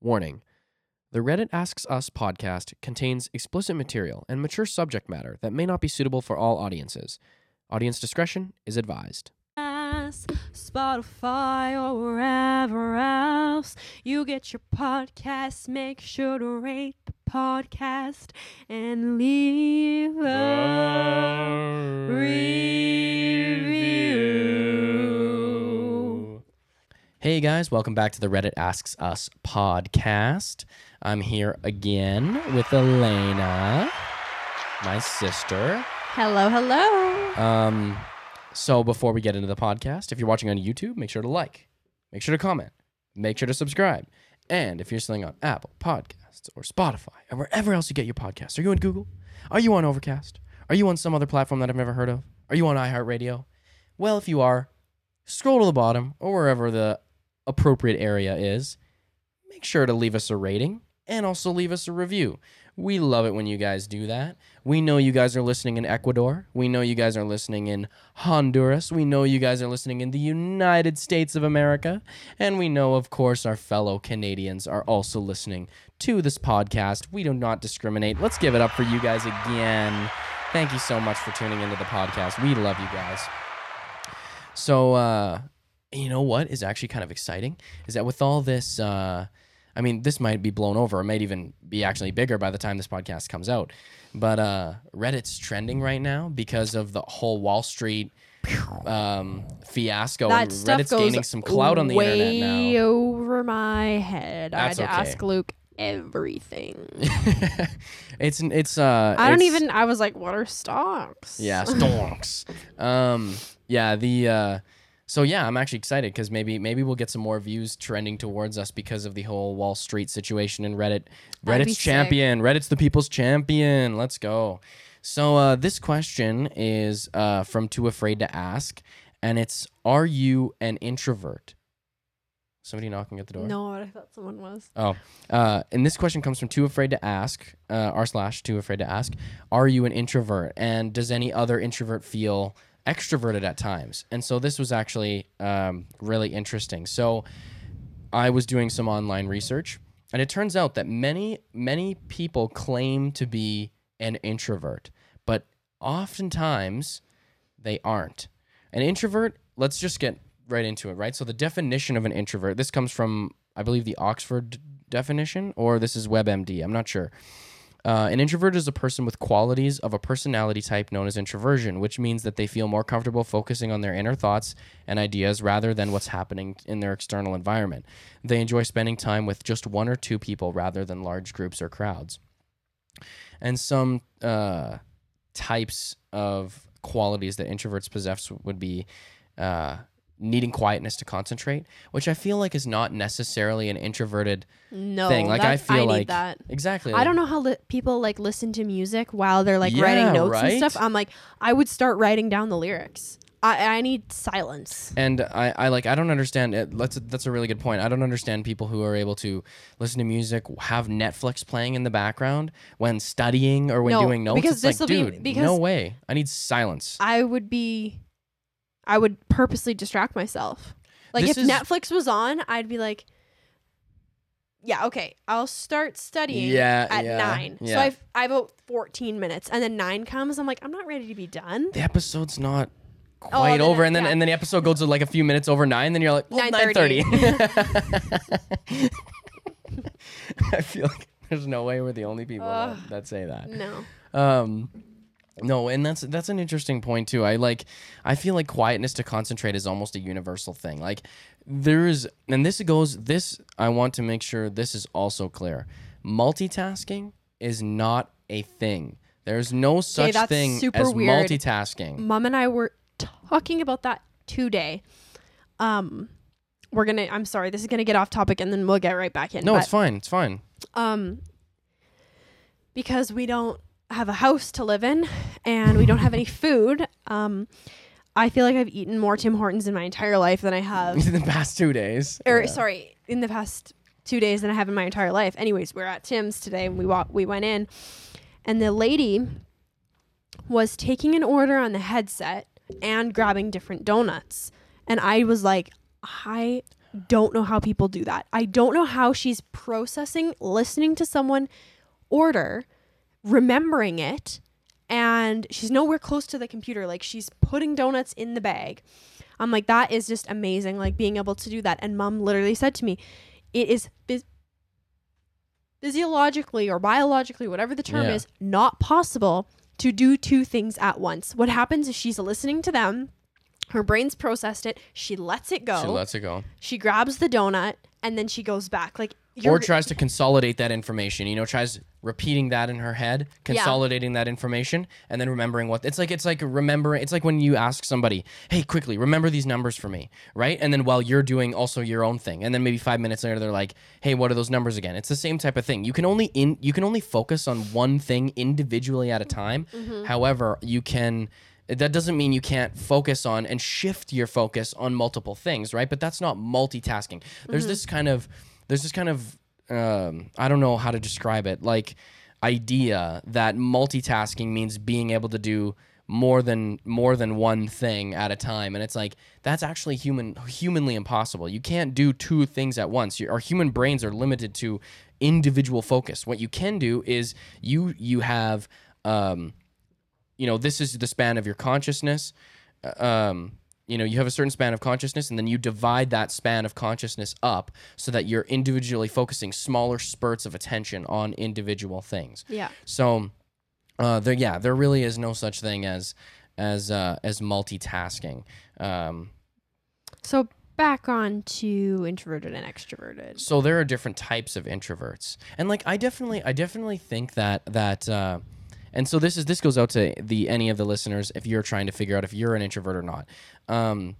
Warning The Reddit Asks Us podcast contains explicit material and mature subject matter that may not be suitable for all audiences. Audience discretion is advised. Spotify or wherever else you get your podcasts. Make sure to rate the podcast and leave a review. Hey guys, welcome back to the Reddit Asks Us podcast. I'm here again with Alena, my sister. Hello, hello. Um, so before we get into the podcast, if you're watching on YouTube, make sure to like, make sure to comment, make sure to subscribe. And if you're listening on Apple Podcasts or Spotify or wherever else you get your podcasts, are you on Google? Are you on Overcast? Are you on some other platform that I've never heard of? Are you on iHeartRadio? Well, if you are, scroll to the bottom or wherever the appropriate area is. Make sure to leave us a rating and also leave us a review. We love it when you guys do that. We know you guys are listening in Ecuador. We know you guys are listening in Honduras. We know you guys are listening in the United States of America. And we know, of course, our fellow Canadians are also listening to this podcast. We do not discriminate. Let's give it up for you guys again. Thank you so much for tuning into the podcast. We love you guys. So, uh, you know what is actually kind of exciting is that with all this, uh, I mean, this might be blown over. It might even be actually bigger by the time this podcast comes out. But uh, Reddit's trending right now because of the whole Wall Street um, fiasco. That and stuff Reddit's goes gaining some clout on the internet way now. over my head. That's I had to okay. ask Luke everything. it's it's uh I don't it's- even. I was like, "What are stocks?" Yeah, stocks. um, yeah, the uh, so yeah, I'm actually excited because maybe maybe we'll get some more views trending towards us because of the whole Wall Street situation and Reddit. Reddit's sick. champion. Reddit's the people's champion. Let's go. So uh, this question is uh, from Too Afraid to Ask, and it's: Are you an introvert? Somebody knocking at the door. No, I thought someone was. Oh, uh, and this question comes from Too Afraid to Ask, uh, r slash Too Afraid to Ask. Are you an introvert? And does any other introvert feel extroverted at times? And so this was actually um, really interesting. So I was doing some online research, and it turns out that many, many people claim to be an introvert, but oftentimes they aren't. An introvert, let's just get right into it, right? So the definition of an introvert, this comes from, I believe, the Oxford definition, or this is WebMD. I'm not sure. Uh, an introvert is a person with qualities of a personality type known as introversion, which means that they feel more comfortable focusing on their inner thoughts and ideas rather than what's happening in their external environment. They enjoy spending time with just one or two people rather than large groups or crowds. And some uh, types of qualities that introverts possess would be uh, needing quietness to concentrate, which I feel like is not necessarily an introverted No, thing. Like I feel need like that. exactly. I don't know how li- people like listen to music while they're like Yeah, writing notes right? and stuff. I'm like, I would start writing down the lyrics. I, I need silence. And I, I like I don't understand it. That's a, that's a really good point. I don't understand people who are able to listen to music, have Netflix playing in the background when studying or when No, doing notes. because it's like, this'll be- because- no way. I need silence. I would be, I would purposely distract myself. Like This if is- Netflix was on, I'd be like, yeah, okay, I'll start studying Yeah, at yeah, nine. yeah. So I've I about fourteen minutes, and then nine comes. I'm like, I'm not ready to be done. the episode's not Oh, quite then over, it- and then and then the episode goes to like a few minutes over nine. Then you're like well, nine thirty. I feel like there's no way we're the only people that, that say that. No, Um, no, and that's that's an interesting point too. I like I feel like quietness to concentrate is almost a universal thing. Like there is, and this goes. This I want to make sure this is also clear. Multitasking is not a thing. There's no such that's thing as weird. multitasking. Mom and I were talking about that today. Um, we're gonna. I'm sorry, this is gonna get off topic, and then we'll get right back in. No, but, it's fine. It's fine. um because we don't have a house to live in and we don't have any food um i feel like i've eaten more tim hortons in my entire life than i have In the past two days. or Yeah. sorry in the past two days than i have in my entire life anyways we're at tim's today and we walk we went in and the lady was taking an order on the headset and grabbing different donuts and i was like i don't know how people do that. I don't know how she's processing listening to someone order, remembering it, and she's nowhere close to the computer. Like she's putting donuts in the bag. I'm like, that is just amazing, like being able to do that. And mom literally said to me, it is phys- physiologically or biologically, whatever the term Yeah. is, not possible to do two things at once. What happens is she's listening to them, her brain's processed it, she lets it go, She lets it go. she grabs the donut, and then she goes back. Like, you're, or tries to consolidate that information. You know, tries repeating that in her head, consolidating that information, and then remembering what it's like. It's like remembering. It's like when you ask somebody, "Hey, quickly, remember these numbers for me," right? And then while you're doing also your own thing, and then maybe five minutes later, they're like, "Hey, what are those numbers again?" It's the same type of thing. You can only in you can only focus on one thing individually at a time. Mm-hmm. However, you can that doesn't mean you can't focus on and shift your focus on multiple things, right? But that's not multitasking. There's mm-hmm. this kind of there's this kind of um, I don't know how to describe it, like idea that multitasking means being able to do more than more than one thing at a time. And it's like that's actually human humanly impossible. You can't do two things at once. Your- our human brains are limited to individual focus. What you can do is you you have um, you know this is the span of your consciousness uh, um you know you have a certain span of consciousness and then you divide that span of consciousness up so that you're individually focusing smaller spurts of attention on individual things yeah. so uh there yeah there really is no such thing as as uh as multitasking um So back on to introverted and extroverted. so there are different types of introverts and like i definitely i definitely think that that uh and so this is this goes out to the any of the listeners if you're trying to figure out if you're an introvert or not um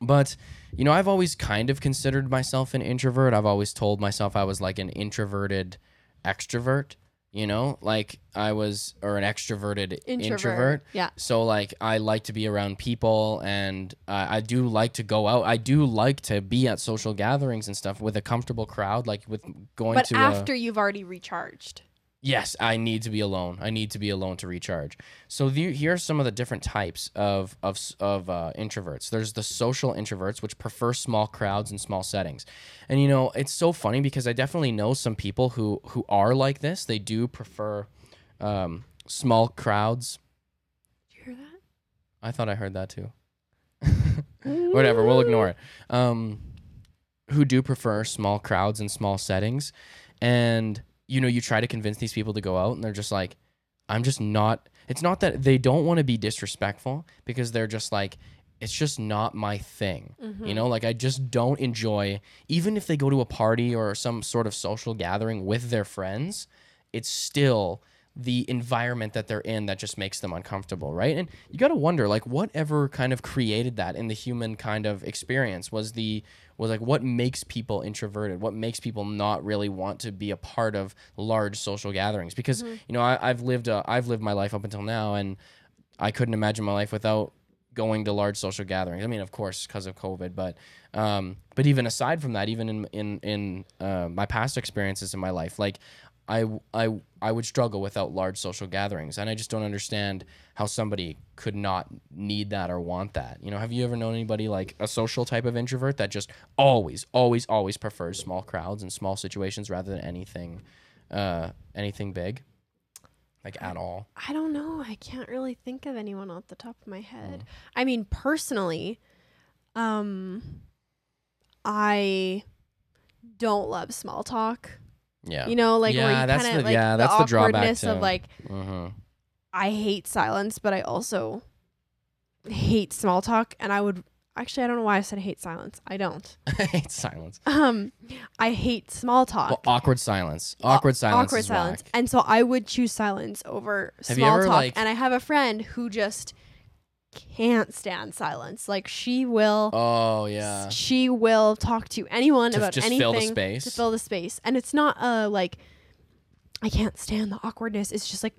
but you know i've always kind of considered myself an introvert i've always told myself i was like an introverted extrovert you know like i was or an extroverted introvert Yeah. so like I like to be around people, and uh, I do like to go out. I do like to be at social gatherings and stuff with a comfortable crowd, like with going But to. after a, you've already recharged. Yes, I need to be alone. I need to be alone to recharge. So the, here are some of the different types of of of uh, introverts. There's the social introverts, which prefer small crowds and small settings, and you know it's so funny because I definitely know some people who who are like this. They do prefer um, small crowds. Did you hear that? I thought I heard that too. Whatever, we'll ignore it. Um, who do prefer small crowds and small settings, and you know, you try to convince these people to go out, and they're just like, "I'm just not." It's not that they don't want to be disrespectful because they're just like, "It's just not my thing." You mm-hmm. know, like I just don't enjoy. Even if they go to a party or some sort of social gathering with their friends, it's still the environment that they're in that just makes them uncomfortable, right? And you got to wonder like whatever kind of created that in the human kind of experience was the was like what makes people introverted? What makes people not really want to be a part of large social gatherings? Because you know I, I've lived a, I've lived my life up until now, and I couldn't imagine my life without going to large social gatherings. I mean, of course, because of COVID, but um, but even aside from that, even in in in uh, my past experiences in my life, like I I I would struggle without large social gatherings, and I just don't understand how somebody could not need that or want that. You know, have you ever known anybody like a social type of introvert that just always, always, always prefers small crowds and small situations rather than anything, uh, anything big, like at all? I don't know. I can't really think of anyone off the top of my head. Mm. I mean, personally, um, I don't love small talk. Yeah. You know, like where Yeah, you that's kind the- like yeah, that's the drawback awkwardness of like mm-hmm. I hate silence, but I also hate small talk, and I would actually I don't know why I said hate silence. I don't. I hate silence. Um, I hate small talk. Well, awkward silence. Awkward silence. awkward silence. whack. And so I would choose silence over Have small ever, talk. like- and I have a friend who just can't stand silence. Like she will Oh yeah. she will talk to anyone To about just anything fill the space. to fill the space. And it's not a like I can't stand the awkwardness. It's just like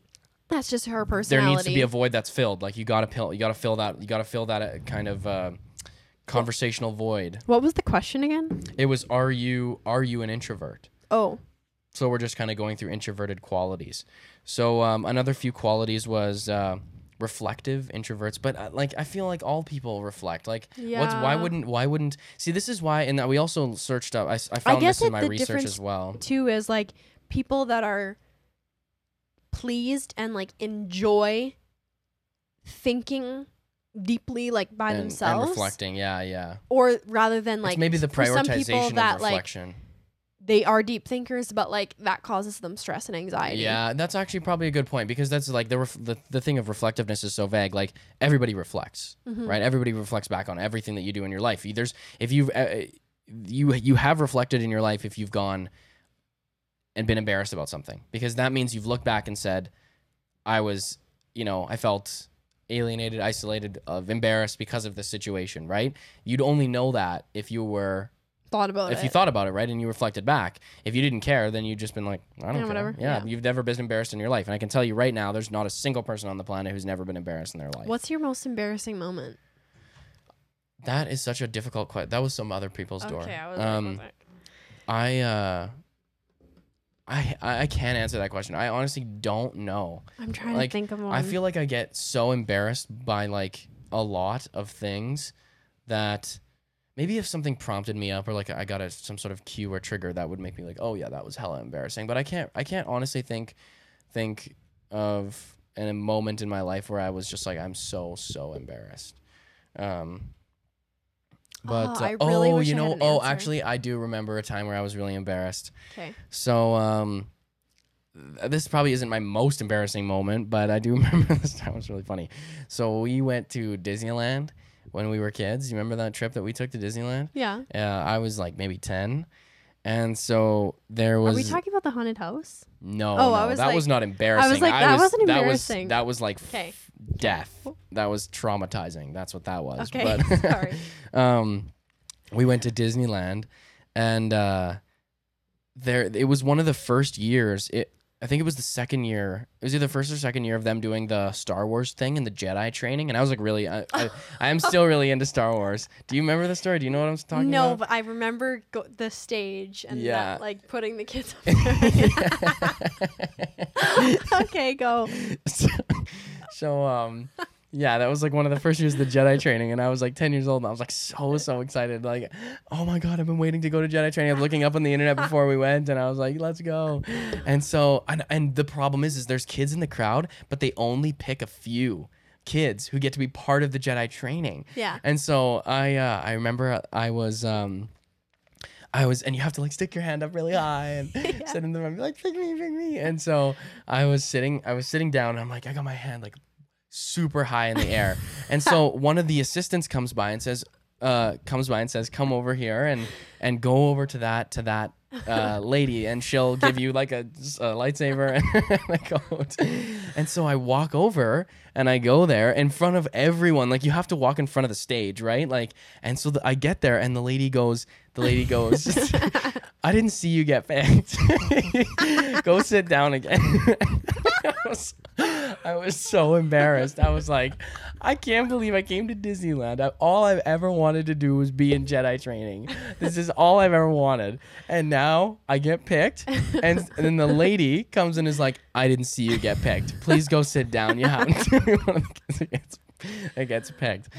that's just her personality. there needs to be a void that's filled. Like you gotta fill. You gotta fill that. You gotta fill that uh, kind of uh, conversational void. what was the question again? It was, are you are you an introvert? Oh, So we're just kind of going through introverted qualities. So um, another few qualities was uh, reflective introverts, but uh, like I feel like all people reflect. Like, what's why wouldn't why wouldn't see? This is why, and that we also searched up. i, I found guess this in my research as well. too is like people that are pleased and like enjoy thinking deeply like by and, and themselves reflecting, yeah, yeah. or rather than like it's maybe the for some people prioritization that, of like, reflection. They are deep thinkers but like that causes them stress and anxiety Yeah, that's actually probably a good point because that's like the ref- the, the thing of reflectiveness is so vague. Like everybody reflects, Mhm. right? Everybody reflects back on everything that you do in your life. There's if you've uh, you you have reflected in your life if you've gone and been embarrassed about something because that means you've looked back and said, I was, you know, I felt alienated, isolated, of embarrassed because of this situation, right? You'd only know that if you were thought about if it you thought about it, right, and you reflected back. If you didn't care, then you'd just been like, I don't Yeah, care. whatever. Yeah, Yeah. you've never been embarrassed in your life, and I can tell you right now, there's not a single person on the planet who's never been embarrassed in their life. what's your most embarrassing moment That is such a difficult question. That was some other people's door. okay i was um, I uh, I I I can't answer that question. I honestly don't know. i'm trying like, to think of one I feel like I get so embarrassed by like a lot of things that maybe if something prompted me up or like I got a, some sort of cue or trigger that would make me like, oh yeah, that was hella embarrassing. But I can't I can't honestly think think of an, a moment in my life where I was just like I'm so so embarrassed. Um, but Oh, uh, really oh, you know, an oh, answer. actually, I do remember a time where I was really embarrassed. okay So, um, th- this probably isn't my most embarrassing moment, but I do remember this time it was really funny. So we went to Disneyland when we were kids. You remember that trip that we took to Disneyland? yeah Uh, I was like maybe ten, and so there was are we talking about the haunted house no, Oh, no, I was that like- was not embarrassing. I was like, that wasn't That embarrassing. was that was like Okay. f- death. That was traumatizing. That's what that was. okay But sorry um, we went to Disneyland, and uh, there it was one of the first years. It I think it was the second year. It was either the first or second year of them doing the Star Wars thing and the Jedi training, and I was like, really, I, I, I am still really into Star Wars. Do you remember the story? Do you know what I'm talking no, about? No, but I remember go- the stage and Yeah. that, like putting the kids up there. okay, go. so, so um yeah that was like one of the first years of the jedi training and i was like 10 years old and i was like so so excited like oh my god i've been waiting to go to jedi training. I was looking up on the internet before we went and i was like let's go. And so and, and the problem is is there's kids in the crowd but they only pick a few kids who get to be part of the jedi training. Yeah. and so I uh, I remember I was um I was and you have to like stick your hand up really high and sit in the room like pick me pick me. And so I was sitting I was sitting down and I'm like I got my hand like super high in the air and so one of the assistants comes by and says uh comes by and says come over here and and go over to that to that uh, lady and she'll give you like a, a lightsaber and a coat. And so I walk over and I go there in front of everyone. Like you have to walk in front of the stage, right? Like, and so the, I get there and the lady goes, the lady goes, I didn't see you get picked. go sit down again. I, was, I was so embarrassed. I was like, I can't believe I came to Disneyland. I, all I've ever wanted to do was be in Jedi training. This is all I've ever wanted. And now I get picked. And, and then the lady comes and is like, I didn't see you get picked. Please go sit down. You have to. be one of the kids gets, that gets picked.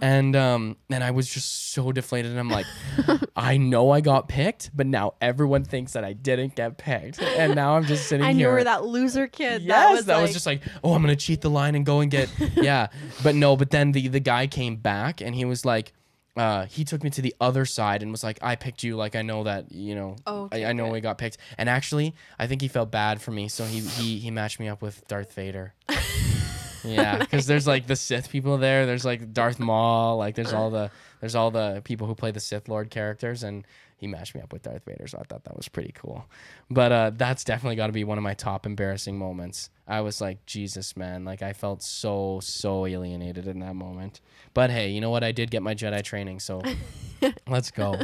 And um, and I was just so deflated. And I'm like, I know I got picked, but now everyone thinks that I didn't get picked. And now I'm just sitting here. And here. you were that loser kid. Yes, that was, like, just like, oh, I'm gonna cheat the line and go and get, yeah. But no, but then the the guy came back and he was like, uh, he took me to the other side and was like, I picked you. Like I know that you know, Okay, I, I know good. we got picked. And actually, I think he felt bad for me, so he he he matched me up with Darth Vader. Yeah, because there's like the Sith people there. There's like Darth Maul. Like there's all the there's all the people who play the Sith Lord characters, and he matched me up with Darth Vader. So I thought that was pretty cool. But uh, that's definitely got to be one of my top embarrassing moments. I was like, Jesus, man, like I felt so so alienated in that moment. But hey, you know what? I did get my Jedi training, so let's go.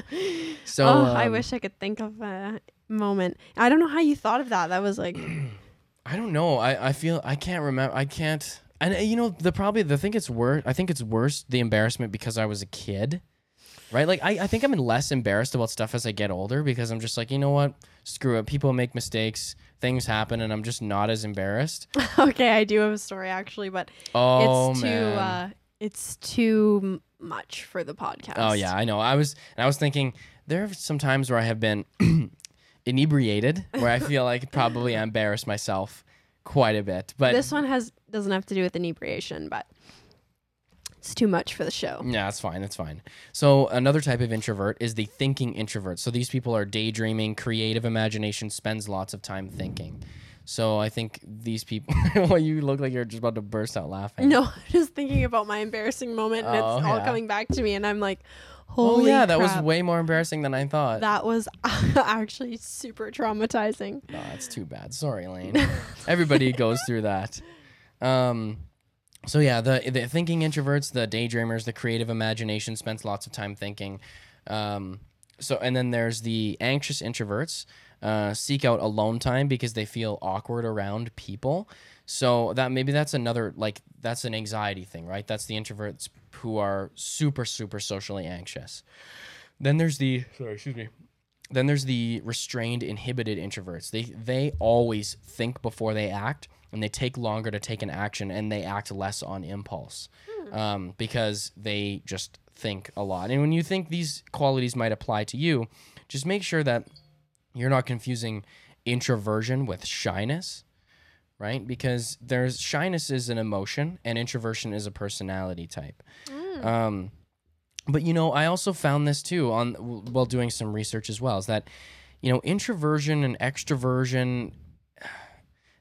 So oh, I um, wish I could think of a moment. I don't know how you thought of that. That was like, I don't know. I, I feel I can't remember. I can't. And uh, you know the probably the thing it's worse. I think it's worse the embarrassment because I was a kid, right? Like I, I think I'm less embarrassed about stuff as I get older because I'm just like you know what. screw it. People make mistakes, things happen, and I'm just not as embarrassed. okay, I do have a story actually, but Oh it's too man. uh it's too much for the podcast. Oh yeah, I know. I was and I was thinking there are some times where I have been inebriated where I feel like probably I embarrassed myself quite a bit. But this one has doesn't have to do with inebriation, but it's too much for the show. yeah, that's fine. That's fine. So another type of introvert is the thinking introvert. So these people are daydreaming, creative imagination, spends lots of time thinking. So I think these people. well, you look like you're just about to burst out laughing. No, just thinking about my embarrassing moment, and Oh, it's all yeah. coming back to me, and I'm like, Oh holy yeah, that was way more embarrassing than I thought. that was actually super traumatizing. No, that's too bad. Sorry, Lane. Everybody goes through that. Um, so yeah, the the thinking introverts, the daydreamers, the creative imagination spends lots of time thinking. Um, so and then there's the anxious introverts, uh, seek out alone time because they feel awkward around people. So that maybe that's another like that's an anxiety thing, right? That's the introverts who are super super socially anxious. Then there's the sorry, excuse me. Then there's the restrained, inhibited introverts. They they always think before they act, and they take longer to take an action, and they act less on impulse, um, because they just think a lot. And when you think these qualities might apply to you, just make sure that you're not confusing introversion with shyness, right? Because there's shyness is an emotion, and introversion is a personality type. Um, but you know, I also found this too on while doing some research as well. Is that you know introversion and extroversion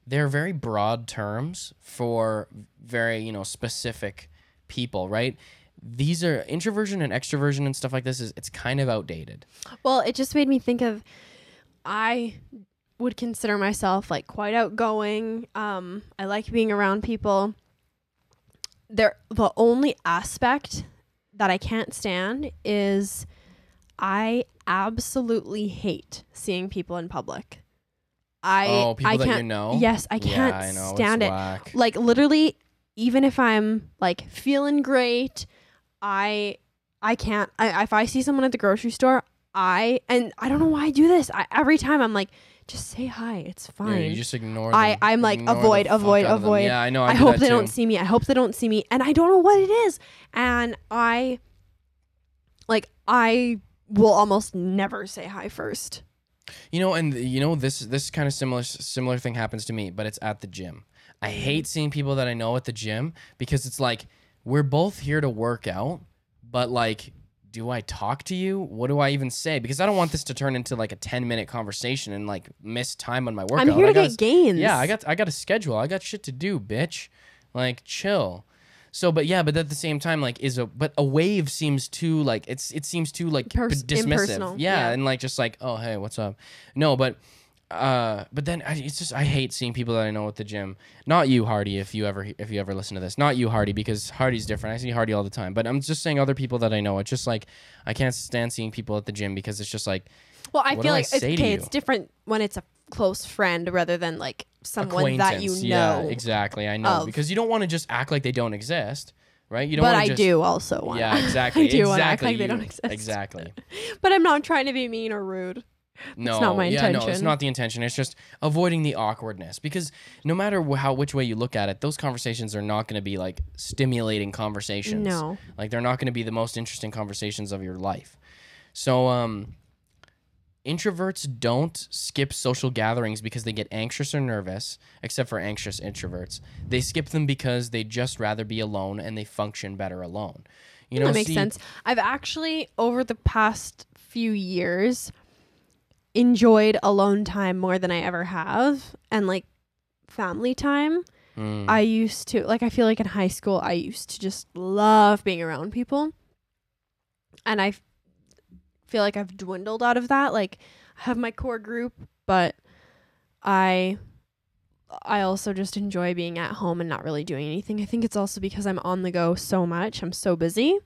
they're very broad terms for very you know specific people, right? These are introversion and extroversion and stuff like this is it's kind of outdated. Well, it just made me think of I would consider myself like quite outgoing. Um, I like being around people. There, the only aspect that I can't stand is I absolutely hate seeing people in public. I oh, people I that can't. you know. Yes, I can't yeah, I know, stand it. whack. Like literally, even if I'm like feeling great, I I can't. I, if I see someone at the grocery store, I and I don't know why I do this. I, every time I'm like, just say hi. It's Yeah, fine. you just ignore. I- them. I'm like, Ignore avoid, avoid, out of them. avoid. Yeah, I know. I, I hope they too. don't see me. I hope they don't see me. And I don't know what it is. And I like I will almost never say hi first. You know, and you know this this kind of similar similar thing happens to me, but it's at the gym. I Mm-hmm. hate seeing people that I know at the gym because it's like we're both here to work out, but like do I talk to you? What do I even say? Because I don't want this to turn into like a 10 minute conversation and like miss time on my workout. I'm here I to gotta get gains. yeah, I got I got a schedule. I got shit to do, bitch. Like chill. So, but yeah, but at the same time, like, is a but a wave seems too like it's it seems too like Pers- dismissive. Yeah, yeah. and like just like oh hey what's up? No, but uh, but then I, it's just I hate seeing people that I know at the gym. Not you, Hardy, if you ever if you ever listen to this. Not you, Hardy, because Hardy's different. I see Hardy all the time. But I'm just saying other people that I know. It's just like I can't stand seeing people at the gym because it's just like Well, I feel do I like it's okay. It's different when it's a close friend rather than like someone that you know. Yeah, exactly. I know of. because you don't want to just act like they don't exist, right? You don't. But I just, do also want. Yeah, exactly. I do want to act exactly. like they don't exist. Exactly. But I'm not trying to be mean or rude. No, not my yeah, no, it's not the intention. It's just avoiding the awkwardness because no matter wh- how which way you look at it, those conversations are not going to be like stimulating conversations. No. like they're not going to be the most interesting conversations of your life. So, um, introverts don't skip social gatherings because they get anxious or nervous, except for anxious introverts. They skip them because they just rather be alone and they function better alone. You know, that makes see- sense. I've actually over the past few years enjoyed alone time more than I ever have and like family time. Mm. I used to like I feel like in high school I used to just love being around people. And I f- feel like I've dwindled out of that. Like I have my core group, but I I also just enjoy being at home and not really doing anything. I think it's also because I'm on the go so much. I'm so busy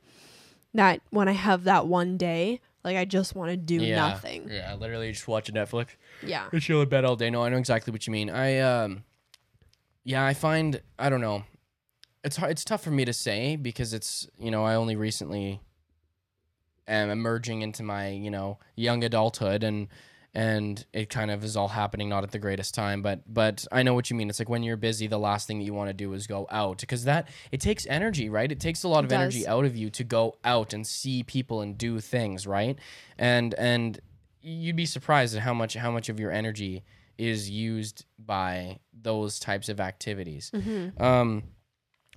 that when I have that one day, like I just want to do yeah, nothing. Yeah, literally just watching Netflix. Yeah. Chill in bed all day. No, I know exactly what you mean. I um, yeah, I find I don't know. It's hard. It's tough for me to say because it's you know I only recently am emerging into my you know young adulthood and and it kind of is all happening not at the greatest time but but i know what you mean. It's like when you're busy the last thing that you want to do is go out because that it takes energy right? It takes a lot It of energy out of you to go out and see people and do things right? And and you'd be surprised at how much how much of your energy is used by those types of activities. Mm-hmm. um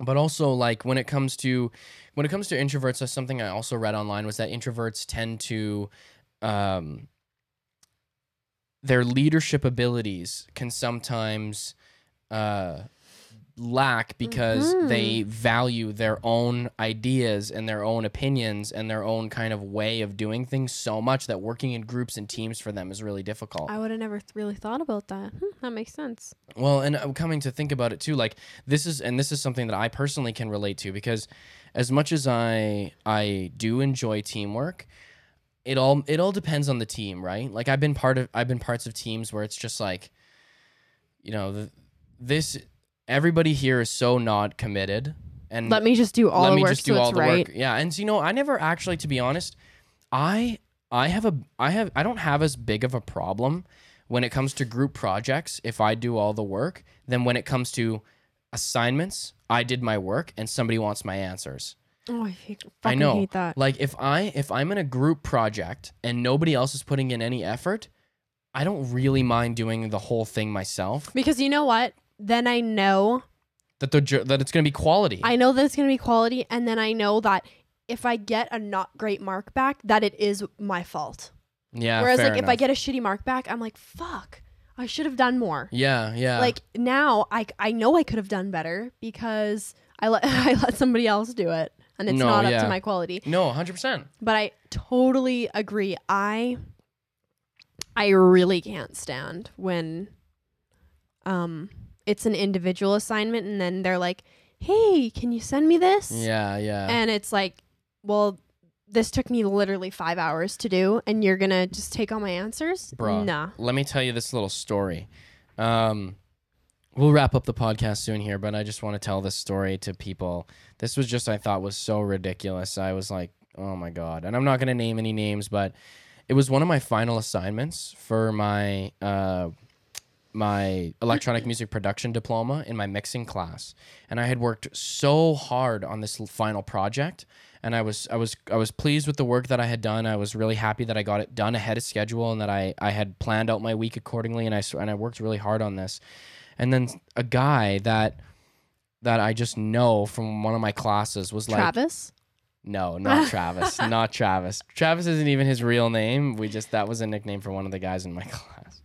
but also like when it comes to when it comes to introverts that's something i also read online was that introverts tend to um their leadership abilities can sometimes uh lack because Mhm. they value their own ideas and their own opinions and their own kind of way of doing things so much that working in groups and teams for them is really difficult. I would have never th- really thought about that. Hmm, that makes sense. Well, and I'm coming to think about it too, like this is, and this is something that I personally can relate to because as much as I I do enjoy teamwork, it all it all depends on the team, right? Like I've been part of I've been parts of teams where it's just like, you know, the, this everybody here is so not committed, and Let me just do all let the me work just do so all the right. work. Yeah, and so, you know, I never actually, to be honest, I I have a I have I don't have as big of a problem when it comes to group projects if I do all the work than when it comes to assignments. I did my work and somebody wants my answers. Oh, I hate, I know. hate that. Like if I if I'm in a group project and nobody else is putting in any effort, I don't really mind doing the whole thing myself. Because you know what? Then I know That the that it's going to be quality. I know that it's going to be quality and then I know that if I get a not great mark back that it is my fault. yeah. Whereas like if I get a shitty mark back, I'm like, "Fuck. I should have done more." yeah, yeah. Like now I I know I could have done better because I let I let somebody else do it and it's No, not up yeah. to my quality. no, hundred percent. But I totally agree. I I really can't stand when um it's an individual assignment and then they're like, "Hey, can you send me this?" Yeah, yeah. And it's like, "Well, this took me literally 5 hours to do and you're going to just take all my answers?" Bruh. Nah. Let me tell you this little story. Um, we'll wrap up the podcast soon here, but I just want to tell this story to people. This was just I thought was so ridiculous. I was like, oh my god. And I'm not gonna name any names, but it was one of my final assignments for my uh, my electronic music production diploma in my mixing class and i had worked so hard on this final project and i was i was i was pleased with the work that i had done i was really happy that i got it done ahead of schedule and that i i had planned out my week accordingly and i and i worked really hard on this and then a guy that that i just know from one of my classes was like Travis? no, not Travis. not Travis. Travis isn't even his real name. We just that was a nickname for one of the guys in my class.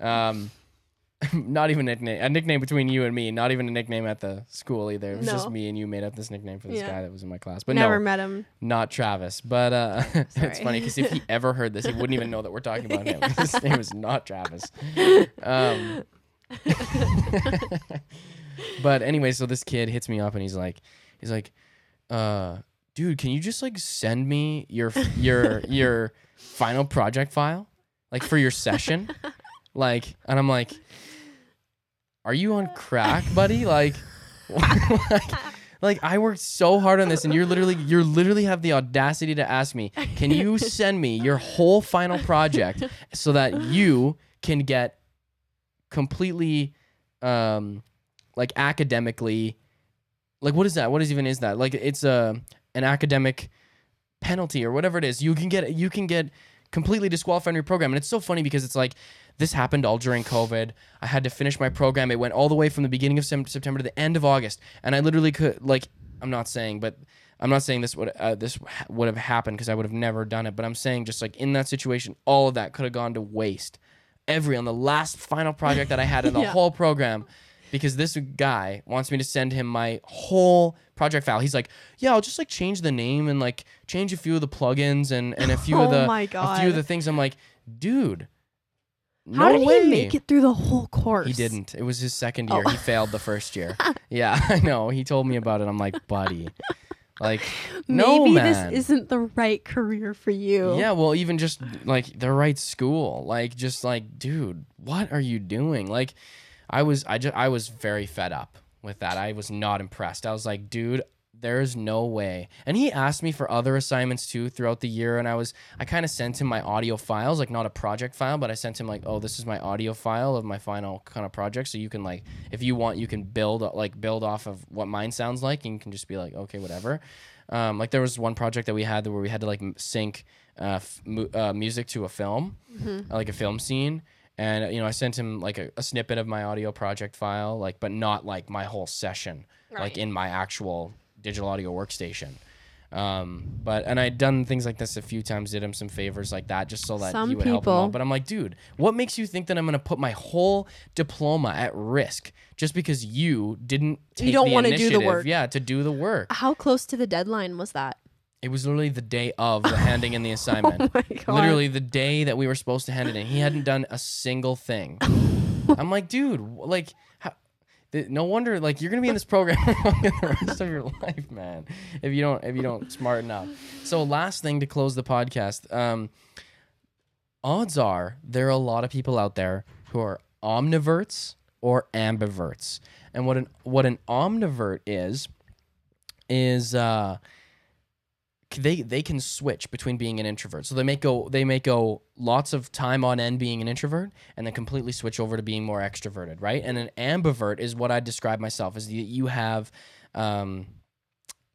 Um, not even a nickname. A nickname between you and me. Not even a nickname at the school either. It was just me and you made up this nickname for this Yeah. guy that was in my class. But Never no, met him. not Travis. But uh, it's funny because if he ever heard this, he wouldn't even know that we're talking about him. his name is not Travis. Um, but anyway, so this kid hits me up and he's like, he's like, uh, dude, can you just like send me your your your final project file, like for your session, like, and I'm like, are you on crack, buddy? Like, like, like I worked so hard on this, and you're literally you're literally have the audacity to ask me, can you send me your whole final project so that you can get completely um like academically like what is that? What is even is that? Like it's a an academic penalty or whatever it is. You can get you can get completely disqualified from your program. And it's so funny because it's like this happened all during covid. I had to finish my program. It went all the way from the beginning of september to the end of august. And i literally could like i'm not saying but i'm not saying this would uh, this would have happened because i would have never done it. But i'm saying just like in that situation all of that could have gone to waste every on the last final project that i had in the Yeah. whole program because this guy wants me to send him my whole project file. He's like, "Yeah, I'll just like change the name and like change a few of the plugins and and a few of Oh the my a few of the things." I'm like, "Dude, How no did way." he make it through the whole course? He didn't. It was his second year. Oh. He failed the first year. yeah, I know. He told me about it. I'm like, buddy, like, no, Maybe man. this isn't the right career for you. Yeah, well, even just like the right school, like just like, dude, what are you doing? Like, I was, I just, I was very fed up with that. I was not impressed. I was like, dude, there's no way. And he asked me for other assignments too throughout the year. And I was, I kind of sent him my audio files, like not a project file, but I sent him like, oh, this is my audio file of my final kind of project. So you can like, if you want, you can build like build off of what mine sounds like, and you can just be like, okay, whatever. Um, like there was one project that we had where we had to like sync uh, f- mu- uh, music to a film, uh, like a film scene. And you know, I sent him like a, a snippet of my audio project file, like, but not like my whole session, like in my actual digital audio workstation. Um, but and I'd done things like this a few times, did him some favors like that, just so that Some he would help him out. But I'm like, dude, what makes you think that I'm gonna put my whole diploma at risk just because you didn't take don't wanna do the work. Yeah, to do the work. How close to the deadline was that? It was literally the day of the handing in the assignment. Oh my god. literally the day that we were supposed to hand it in. He hadn't done a single thing. I'm like, dude, like, how, no wonder, like, you're gonna be in this program the rest of your life, man. If you don't, if you don't smarten up. So, last thing to close the podcast. Um, odds are there are a lot of people out there who are omniverts or ambiverts, and what an what an omnivert is is uh they they can switch between being an introvert. So they may go they may go lots of time on end being an introvert and then completely switch over to being more extroverted, right? And an ambivert is what I describe myself as you- have um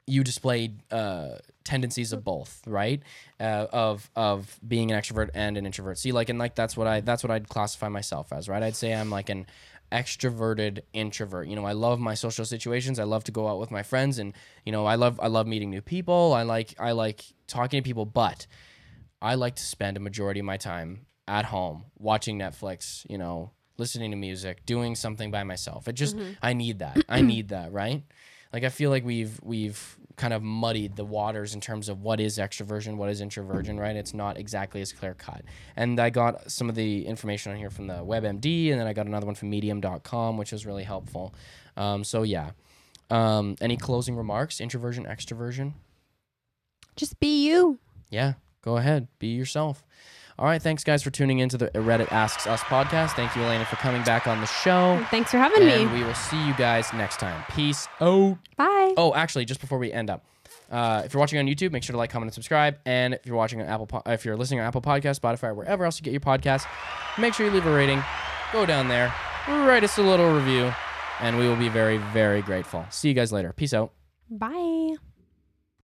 you display uh, tendencies of both, right? Uh, of of being an extrovert and an introvert. See, like, and like that's what I that's what I'd classify myself as, right? I'd say I'm like an extroverted introvert. You know, I love my social situations. I love to go out with my friends, and you know, I love I love meeting new people. I like I like talking to people, but I like to spend a majority of my time at home watching Netflix. You know, listening to music, doing something by myself. It just mm-hmm. I need that. I need that, right? Like I feel like we've we've kind of muddied the waters in terms of what is extroversion, what is introversion, right? It's not exactly as clear cut. And I got some of the information on here from the WebMD, and then I got another one from Medium.com, which was really helpful. Um, so yeah. Um, any closing remarks? Introversion, extroversion? Just be you. Yeah, go ahead, be yourself. All right, thanks guys for tuning into the Reddit Asks Us podcast. Thank you, Alena, for coming back on the show. Thanks for having And me. we will see you guys next time. Peace Oh. Bye. Oh, actually, just before we end up, uh, if you're watching on YouTube, make sure to like, comment, and subscribe. And if you're watching on Apple, po- if you're listening on Apple Podcast, Spotify, or wherever else you get your podcast, make sure you leave a rating. Go down there, write us a little review, and we will be very, very grateful. See you guys later. Peace out. Bye.